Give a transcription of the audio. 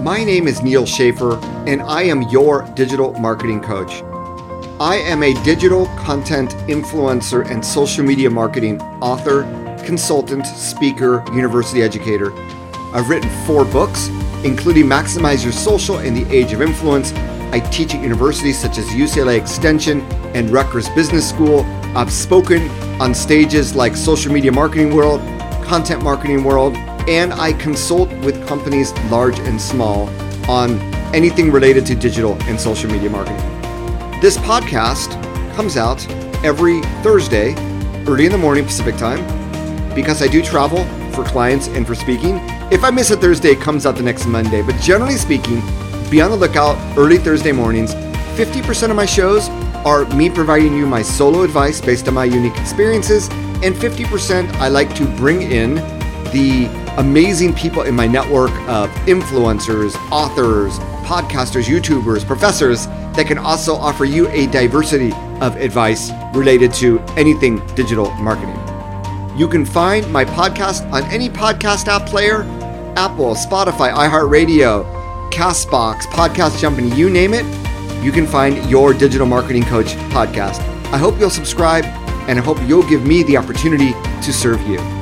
My name is Neal Schaffer, and I am your digital marketing coach. I am a digital content influencer and social media marketing author, consultant, speaker, university educator. I've written four books, including Maximize Your Social in the Age of Influence. I teach at universities such as UCLA Extension and Rutgers Business School. I've spoken on stages like Social Media Marketing World, Content Marketing World, and I consult with companies large and small on anything related to digital and social media marketing. This podcast comes out every Thursday, early in the morning Pacific time, because I do travel for clients and for speaking. If I miss a Thursday, it comes out the next Monday. But generally speaking, be on the lookout early Thursday mornings. 50% of my shows are me providing you my solo advice based on my unique experiences, and 50% I like to bring in the amazing people in my network of influencers, authors, podcasters, YouTubers, professors that can also offer you a diversity of advice related to anything digital marketing. You can find my podcast on any podcast app player Apple, Spotify, iHeartRadio, Castbox, Podcast Jumping, you name it. You can find your Digital Marketing Coach podcast. I hope you'll subscribe and I hope you'll give me the opportunity to serve you.